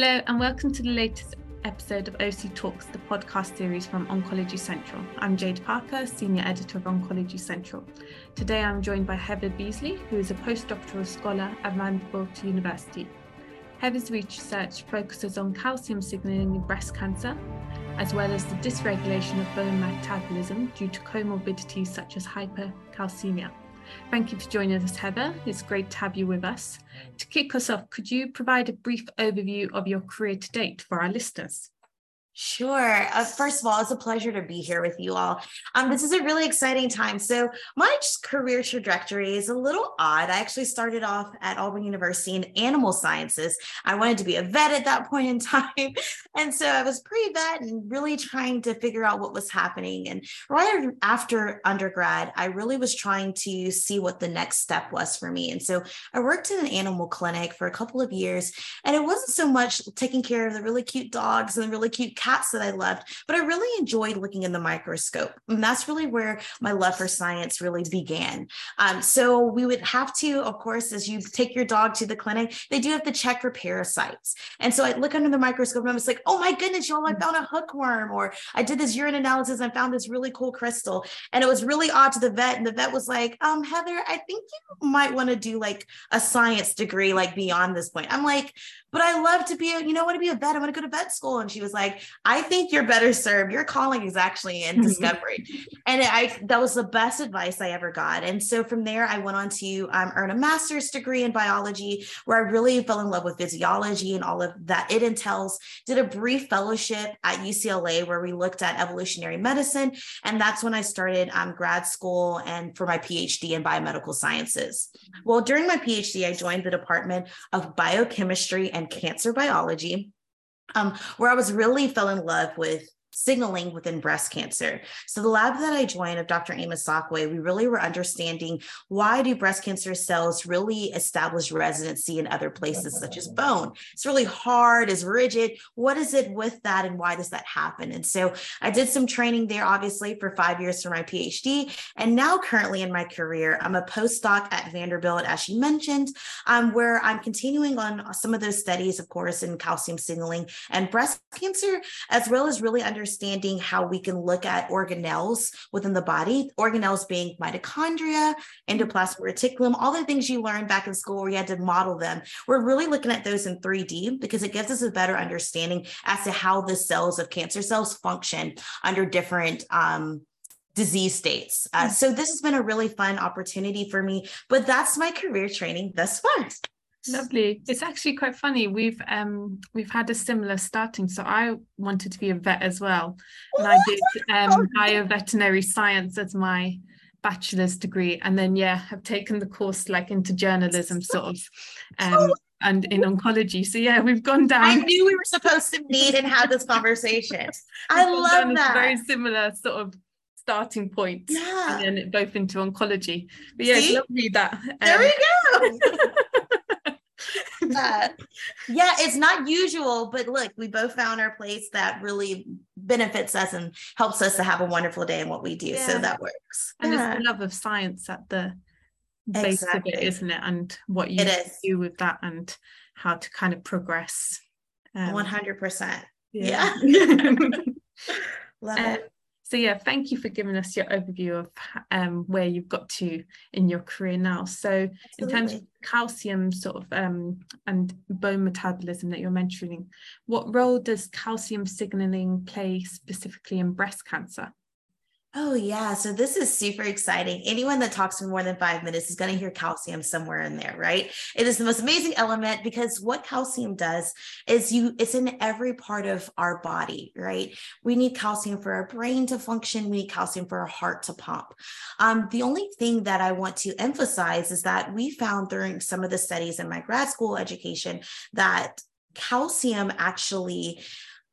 Hello, and welcome to the latest episode of OC Talks, the podcast series from Oncology Central. I'm Jade Parker, Senior Editor of Oncology Central. Today I'm joined by Heather Beasley, who is a postdoctoral scholar at Vanderbilt University. Heather's research focuses on calcium signaling in breast cancer, as well as the dysregulation of bone metabolism due to comorbidities such as hypercalcemia. Thank you for joining us, Heather. It's great to have you with us. To kick us off, could you provide a brief overview of your career to date for our listeners? Sure. Uh, first of all, it's a pleasure to be here with you all. Um, this is a really exciting time. So, my career trajectory is a little odd. I actually started off at Auburn University in animal sciences. I wanted to be a vet at that point in time. And so, I was pre vet and really trying to figure out what was happening. And right after undergrad, I really was trying to see what the next step was for me. And so, I worked in an animal clinic for a couple of years. And it wasn't so much taking care of the really cute dogs and the really cute cats cats that I loved, but I really enjoyed looking in the microscope. And that's really where my love for science really began. Um, so we would have to, of course, as you take your dog to the clinic, they do have to check for parasites. And so I look under the microscope and I was like, oh my goodness, y'all, I found a hookworm. Or I did this urine analysis and found this really cool crystal. And it was really odd to the vet. And the vet was like, um, Heather, I think you might want to do like a science degree, like beyond this point. I'm like, but I love to be a, you know, I want to be a vet. I want to go to vet school. And she was like, I think you're better served. Your calling is actually in discovery. and I, that was the best advice I ever got. And so from there, I went on to um, earn a master's degree in biology, where I really fell in love with physiology and all of that it entails. Did a brief fellowship at UCLA where we looked at evolutionary medicine. And that's when I started um, grad school and for my PhD in biomedical sciences. Well, during my PhD, I joined the Department of Biochemistry and cancer biology, um, where I was really fell in love with signaling within breast cancer. So the lab that I joined of Dr. Amos Sakwe, we really were understanding why do breast cancer cells really establish residency in other places such as bone? It's really hard, it's rigid. What is it with that and why does that happen? And so I did some training there obviously for 5 years for my PhD and now currently in my career I'm a postdoc at Vanderbilt as she mentioned um, where I'm continuing on some of those studies of course in calcium signaling and breast cancer as well as really understanding understanding how we can look at organelles within the body, organelles being mitochondria, endoplasmic reticulum, all the things you learned back in school where you had to model them. We're really looking at those in 3D because it gives us a better understanding as to how the cells of cancer cells function under different um, disease states. Uh, so this has been a really fun opportunity for me, but that's my career training thus far. Lovely. It's actually quite funny. We've um we've had a similar starting. So I wanted to be a vet as well. And I did um bioveterinary science as my bachelor's degree. And then yeah, have taken the course like into journalism sort of um and in oncology. So yeah, we've gone down. I knew we were supposed to meet and have this conversation. I love that. Very similar sort of starting point. Yeah. And then both into oncology. But yeah, See? lovely that. Um, there we go. that. Yeah, it's not usual, but look, we both found our place that really benefits us and helps us to have a wonderful day in what we do. Yeah. So that works. And yeah. it's the love of science at the base exactly. of it, isn't it? And what you do with that and how to kind of progress. Um, 100%. Yeah. yeah. love it. So yeah thank you for giving us your overview of um, where you've got to in your career now so Absolutely. in terms of calcium sort of um, and bone metabolism that you're mentioning what role does calcium signaling play specifically in breast cancer Oh, yeah. So this is super exciting. Anyone that talks for more than five minutes is going to hear calcium somewhere in there, right? It is the most amazing element because what calcium does is you, it's in every part of our body, right? We need calcium for our brain to function. We need calcium for our heart to pump. Um, the only thing that I want to emphasize is that we found during some of the studies in my grad school education that calcium actually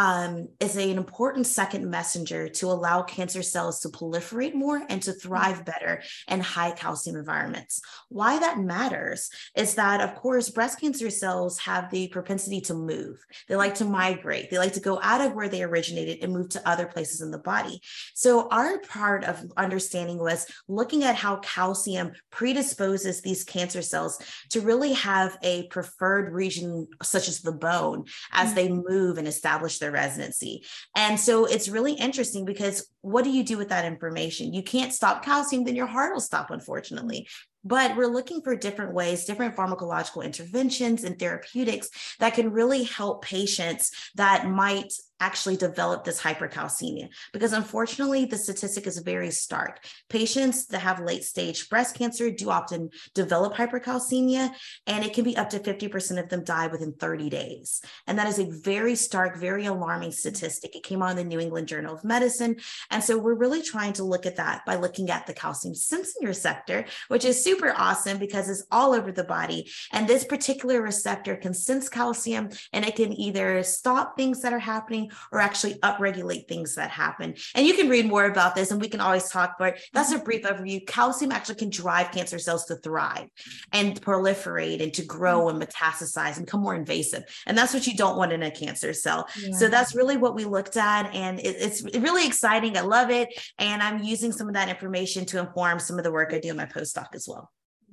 um, is an important second messenger to allow cancer cells to proliferate more and to thrive better in high calcium environments. Why that matters is that, of course, breast cancer cells have the propensity to move. They like to migrate. They like to go out of where they originated and move to other places in the body. So our part of understanding was looking at how calcium predisposes these cancer cells to really have a preferred region, such as the bone, as mm-hmm. they move and establish their residency. And so it's really interesting because what do you do with that information? You can't stop calcium, then your heart will stop, unfortunately. But we're looking for different ways, different pharmacological interventions and therapeutics that can really help patients that might actually develop this hypercalcemia. Because unfortunately the statistic is very stark. Patients that have late stage breast cancer do often develop hypercalcemia and it can be up to 50% of them die within 30 days. And that is a very stark very alarming statistic. It came out in the new england journal of medicine. And so we're really trying to look at that by looking at the calcium sensing receptor which is super awesome because it's all over the body and this particular receptor can sense calcium and it can either stop things that are happening or actually upregulate things that happen. And you can read more about this and we can always talk, but that's a mm-hmm. brief overview. Calcium actually can drive cancer cells to thrive and proliferate and to grow mm-hmm. and metastasize and become more invasive. And that's what you don't want in a cancer cell. Yeah. So that's really what we looked at. And it, it's really exciting. I love it. And I'm using some of that information to inform some of the work I do in my postdoc as well.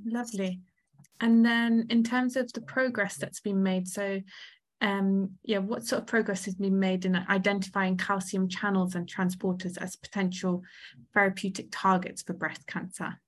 Lovely. And then in terms of the progress that's been made, so um, yeah, what sort of progress has been made in identifying calcium channels and transporters as potential therapeutic targets for breast cancer?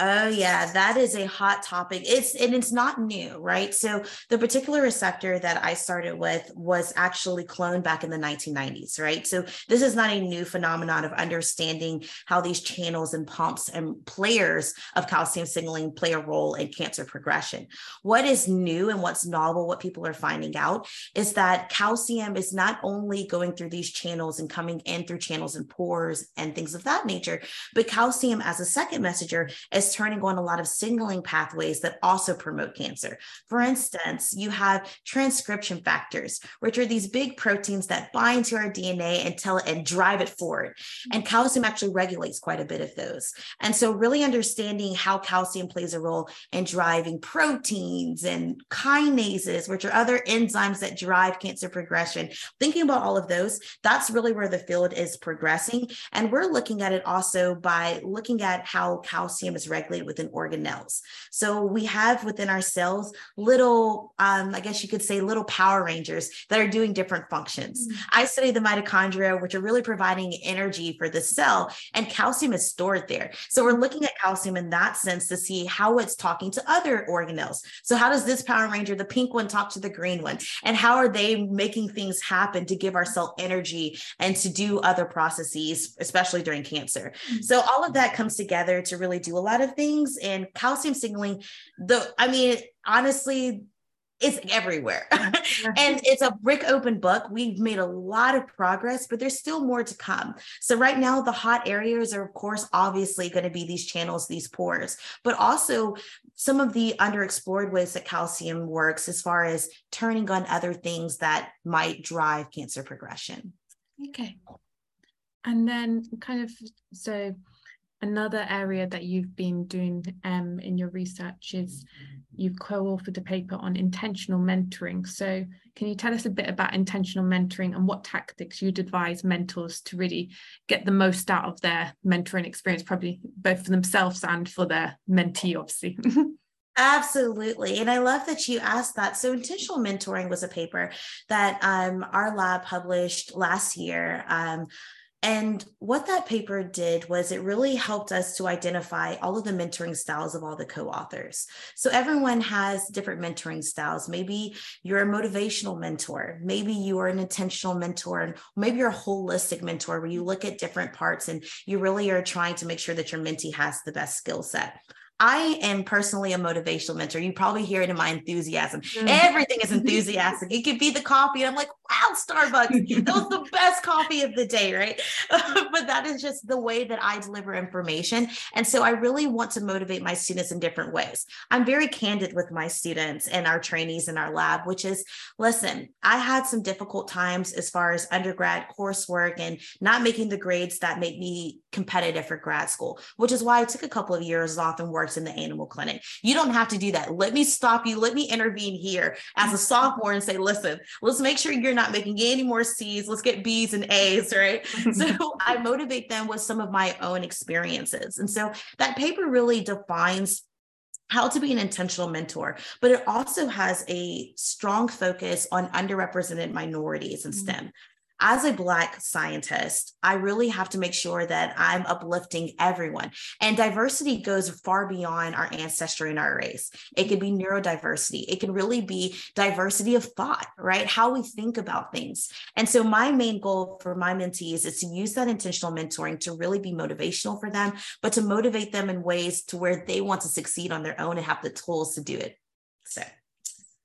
Oh yeah, that is a hot topic. It's and it's not new, right? So the particular receptor that I started with was actually cloned back in the 1990s, right? So this is not a new phenomenon of understanding how these channels and pumps and players of calcium signaling play a role in cancer progression. What is new and what's novel, what people are finding out is that calcium is not only going through these channels and coming in through channels and pores and things of that nature, but calcium as a second messenger is turning on a lot of signaling pathways that also promote cancer. For instance, you have transcription factors, which are these big proteins that bind to our DNA and tell and drive it forward. And calcium actually regulates quite a bit of those. And so, really understanding how calcium plays a role in driving proteins and kinases, which are other enzymes that drive cancer progression, thinking about all of those, that's really where the field is progressing. And we're looking at it also by looking at how calcium is regulated regulated within organelles. So we have within our cells little, um, I guess you could say, little power rangers that are doing different functions. Mm-hmm. I study the mitochondria, which are really providing energy for the cell, and calcium is stored there. So we're looking at calcium in that sense to see how it's talking to other organelles. So how does this power ranger, the pink one, talk to the green one, and how are they making things happen to give our cell energy and to do other processes, especially during cancer? Mm-hmm. So all of that comes together to really do a lot of of things and calcium signaling the i mean honestly it's everywhere. And it's a brick open book. We've made a lot of progress but there's still more to come. So right now the hot areas are of course obviously going to be these channels these pores but also some of the underexplored ways that calcium works as far as turning on other things that might drive cancer progression. Okay. And then kind of so another area that you've been doing um, in your research is you've co-authored a paper on intentional mentoring. So can you tell us a bit about intentional mentoring and what tactics you'd advise mentors to really get the most out of their mentoring experience, probably both for themselves and for their mentee, obviously? Absolutely. And I love that you asked that. So, intentional mentoring was a paper that um, our lab published last year. Um, and what that paper did was it really helped us to identify all of the mentoring styles of all the co authors. So everyone has different mentoring styles. Maybe you're a motivational mentor, maybe you are an intentional mentor, and maybe you're a holistic mentor where you look at different parts and you really are trying to make sure that your mentee has the best skill set. I am personally a motivational mentor. You probably hear it in my enthusiasm. Mm. Everything is enthusiastic. it could be the coffee. And I'm like, wow, Starbucks. that was the best coffee of the day, right? but that is just the way that I deliver information. And so I really want to motivate my students in different ways. I'm very candid with my students and our trainees in our lab, which is listen, I had some difficult times as far as undergrad coursework and not making the grades that make me competitive for grad school, which is why I took a couple of years off and worked in the animal clinic. You don't have to do that. Let me stop you. Let me intervene here as a mm-hmm. sophomore and say, listen, let's make sure you're not making any more C's. Let's get B's and A's, right? so I motivate them with some of my own experiences. And so that paper really defines how to be an intentional mentor, but it also has a strong focus on underrepresented minorities in mm-hmm. STEM. As a Black scientist, I really have to make sure that I'm uplifting everyone. And diversity goes far beyond our ancestry and our race. It could be neurodiversity, it can really be diversity of thought, right? How we think about things. And so, my main goal for my mentees is to use that intentional mentoring to really be motivational for them, but to motivate them in ways to where they want to succeed on their own and have the tools to do it. So,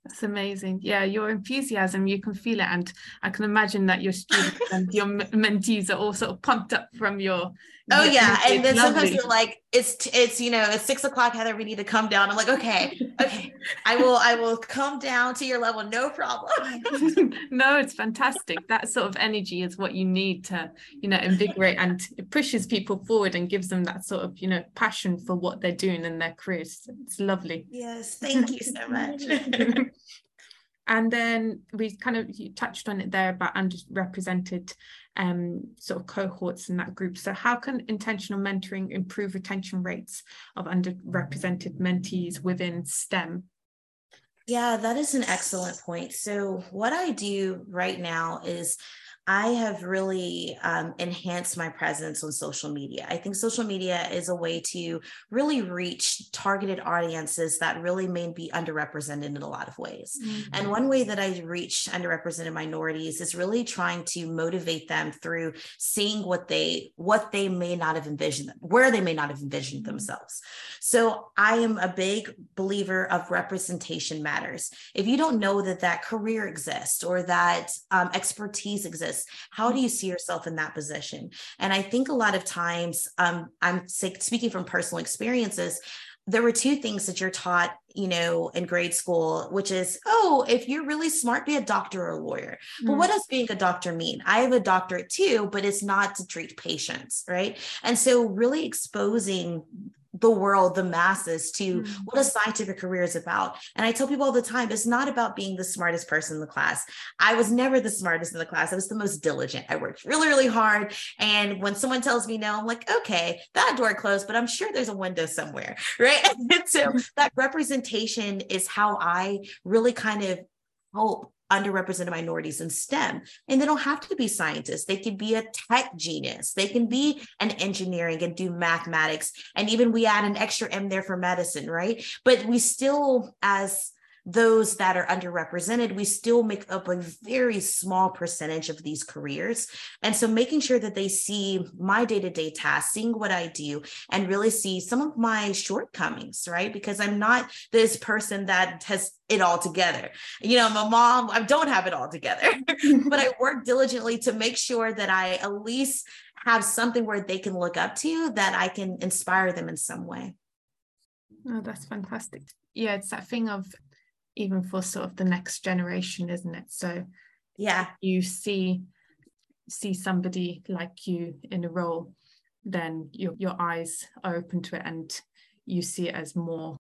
that's amazing. Yeah, your enthusiasm, you can feel it. And I can imagine that your students and your mentees are all sort of pumped up from your. Oh, yeah. And then sometimes you're like, it's, it's, you know, it's six o'clock, Heather, we need to come down. I'm like, okay, okay, I will, I will come down to your level. No problem. no, it's fantastic. That sort of energy is what you need to, you know, invigorate and it pushes people forward and gives them that sort of, you know, passion for what they're doing in their careers. It's lovely. Yes. Thank you so much. and then we kind of you touched on it there about underrepresented um, sort of cohorts in that group. So how can intentional mentoring improve retention rates of underrepresented mentees within STEM? Yeah, that is an excellent point. So what I do right now is I have really um, enhanced my presence on social media. I think social media is a way to really reach targeted audiences that really may be underrepresented in a lot of ways. Mm-hmm. And one way that I reach underrepresented minorities is really trying to motivate them through seeing what they what they may not have envisioned, where they may not have envisioned mm-hmm. themselves. So I am a big believer of representation matters. If you don't know that that career exists or that um, expertise exists how do you see yourself in that position? And i think a lot of times um, i'm speaking from personal experiences there were two things that you're taught you know in grade school which is oh if you're really smart be a doctor or a lawyer. Mm-hmm. but what does being a doctor mean? I have a doctorate too but it's not to treat patients right? And so really exposing the world, the masses to mm-hmm. what a scientific career is about. And I tell people all the time, it's not about being the smartest person in the class. I was never the smartest in the class. I was the most diligent. I worked really, really hard. And when someone tells me no, I'm like, okay, that door closed, but I'm sure there's a window somewhere. Right. and so that representation is how I really kind of help underrepresented minorities in STEM. And they don't have to be scientists. They could be a tech genius. They can be an engineering and do mathematics. And even we add an extra M there for medicine, right? But we still, as those that are underrepresented, we still make up a very small percentage of these careers. And so making sure that they see my day to day tasks, seeing what I do, and really see some of my shortcomings, right? Because I'm not this person that has it all together. You know, a mom, I don't have it all together, but I work diligently to make sure that I at least have something where they can look up to that I can inspire them in some way. Oh, that's fantastic. Yeah, it's that thing of even for sort of the next generation isn't it? So yeah. you see see somebody like you in a role then your your eyes are open to it and you see it as more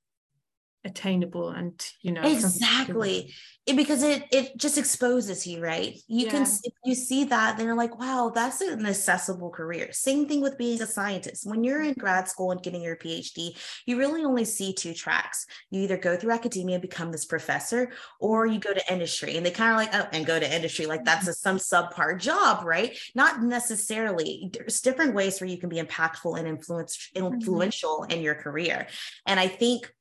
attainable and you know exactly. it, because it it just exposes you right? You yeah. can if you see that then you're like wow that's an accessible career. Same thing with being a scientist. When you're in grad school and getting your phd you really only see two tracks. You either go through academia and become this professor or you go to industry and they kind of like oh and go to industry. Like that's a, some subpar job right? Not necessarily. There's different ways where you can be impactful and influence mm-hmm. influential mm-hmm. in your career. And i think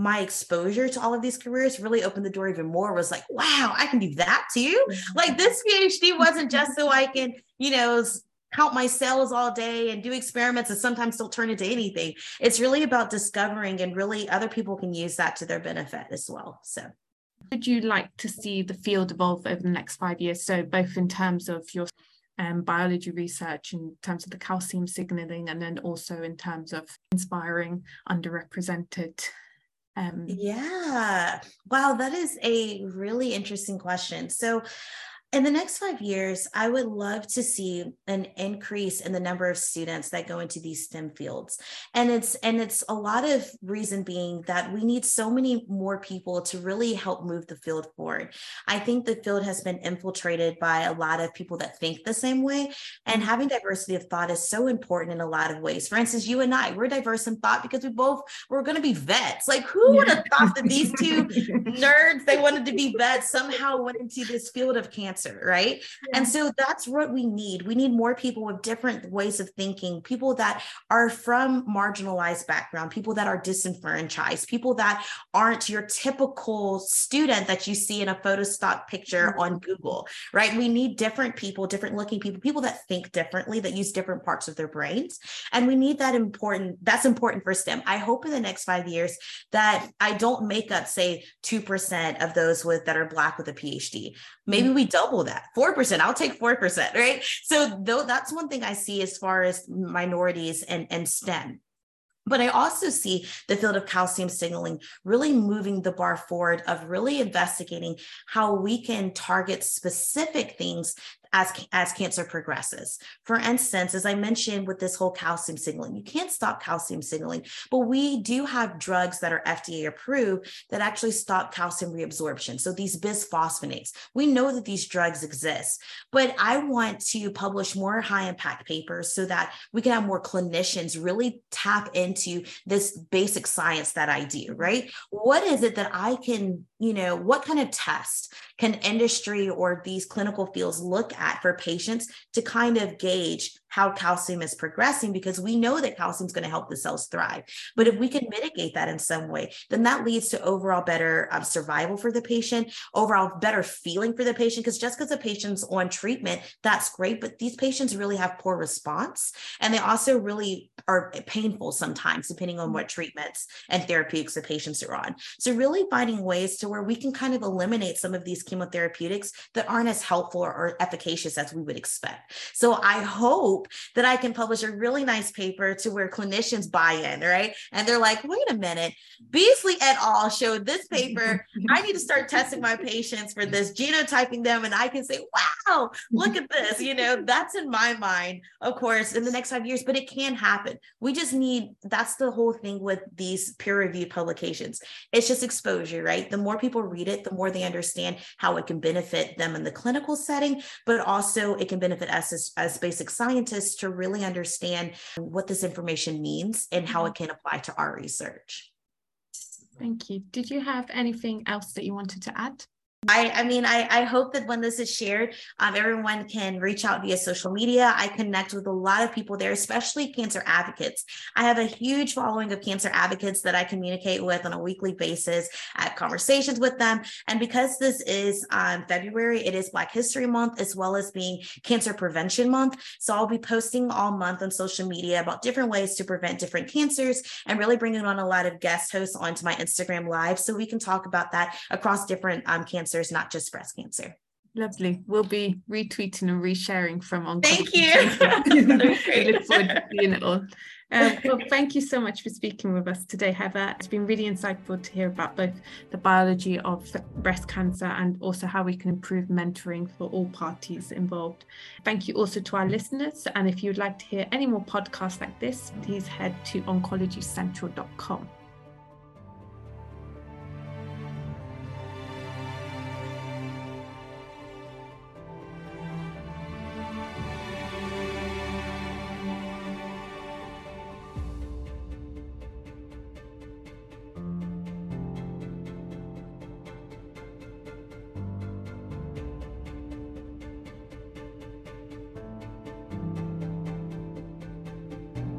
my exposure to all of these careers really opened the door even more was like wow i can do that too like this phd wasn't just so i can you know count my cells all day and do experiments and sometimes don't turn into anything. It's really about discovering and really other people can use that to their benefit as well. So would you like to see the field evolve over the next five years? So both in terms of your um, biology research in terms of the calcium signaling and then also in terms of inspiring underrepresented um, yeah. Wow that is a really interesting question. So in the next five years, I would love to see an increase in the number of students that go into these STEM fields. And it's and it's a lot of reason being that we need so many more people to really help move the field forward. I think the field has been infiltrated by a lot of people that think the same way. And having diversity of thought is so important in a lot of ways. For instance, you and I, we're diverse in thought because we both we're going to be vets. Like who would have thought that these two nerds, they wanted to be vets, somehow went into this field of cancer? Answer, right? Yeah. And so that's what we need. We need more people with different ways of thinking, people that are from marginalized background, people that are disenfranchised, people that aren't your typical student that you see in a photo stock picture mm-hmm. on Google, right? We need different people, different looking people, people that think differently, that use different parts of their brains. And we need that important, that's important for STEM. I hope in the next five years that I don't make up, say, 2% of those with that are Black with a PhD. Maybe mm-hmm. we double double that 4% i'll take 4% right? So though that's one thing i see as far as minorities and and stem. But I also see the field of calcium signaling really moving the bar forward of really investigating how we can target specific things as, as cancer progresses. For instance, as I mentioned with this whole calcium signaling, you can't stop calcium signaling, but we do have drugs that are FDA approved that actually stop calcium reabsorption. So these bisphosphonates, we know that these drugs exist, but I want to publish more high impact papers so that we can have more clinicians really tap into this basic science that I do, mm-hmm. right? What is it that I can, you know, what kind of test can industry or these clinical fields look at for patients to kind of gauge how calcium is progressing because we know that calcium is going to help the cells thrive. But if we can mitigate that in some way, then that leads to overall better um, survival for the patient, overall better feeling for the patient. Because just because the patient's on treatment, that's great. But these patients really have poor response. And they also really are painful sometimes, depending on what treatments and therapeutics the patients are on. So, really finding ways to where we can kind of eliminate some of these chemotherapeutics that aren't as helpful or efficacious as we would expect. So, I hope hope that I can publish a really nice paper to where clinicians buy in, right? And they're like, wait a minute, Beasley et al. showed this paper. I need to start testing my patients for this, genotyping them, and I can say, wow, look at this. You know, that's in my mind, of course, in the next five years, but it can happen. We just need that's the whole thing with these peer reviewed publications. It's just exposure, right? The more people read it, the more they understand how it can benefit them in the clinical setting, but also it can benefit us as, as basic scientists scientists to really understand what this information means and how it mm-hmm. can apply to our research. Thank you. Did you have anything else that you wanted to add? I, I mean, I, I hope that when this is shared, um, everyone can reach out via social media. I connect with a lot of people there, especially cancer advocates. I have a huge following of cancer advocates that I communicate with on a weekly basis. I have conversations with them. And because this is um, February, it is Black History Month, as well as being Cancer Prevention Month. So I'll be posting all month on social media about different ways to prevent different cancers and really bringing on a lot of guest hosts onto my Instagram Live so we can talk about that across different um, cancer cancers, not just breast cancer. Lovely. We'll be retweeting and resharing from on. Thank you. we look forward to seeing it all. Um, well, thank you so much for speaking with us today, Heather. It's been really insightful to hear about both the biology of breast cancer and also how we can improve mentoring for all parties involved. Thank you also to our listeners. And if you'd like to hear any more podcasts like this, please head to oncologyscentral.com.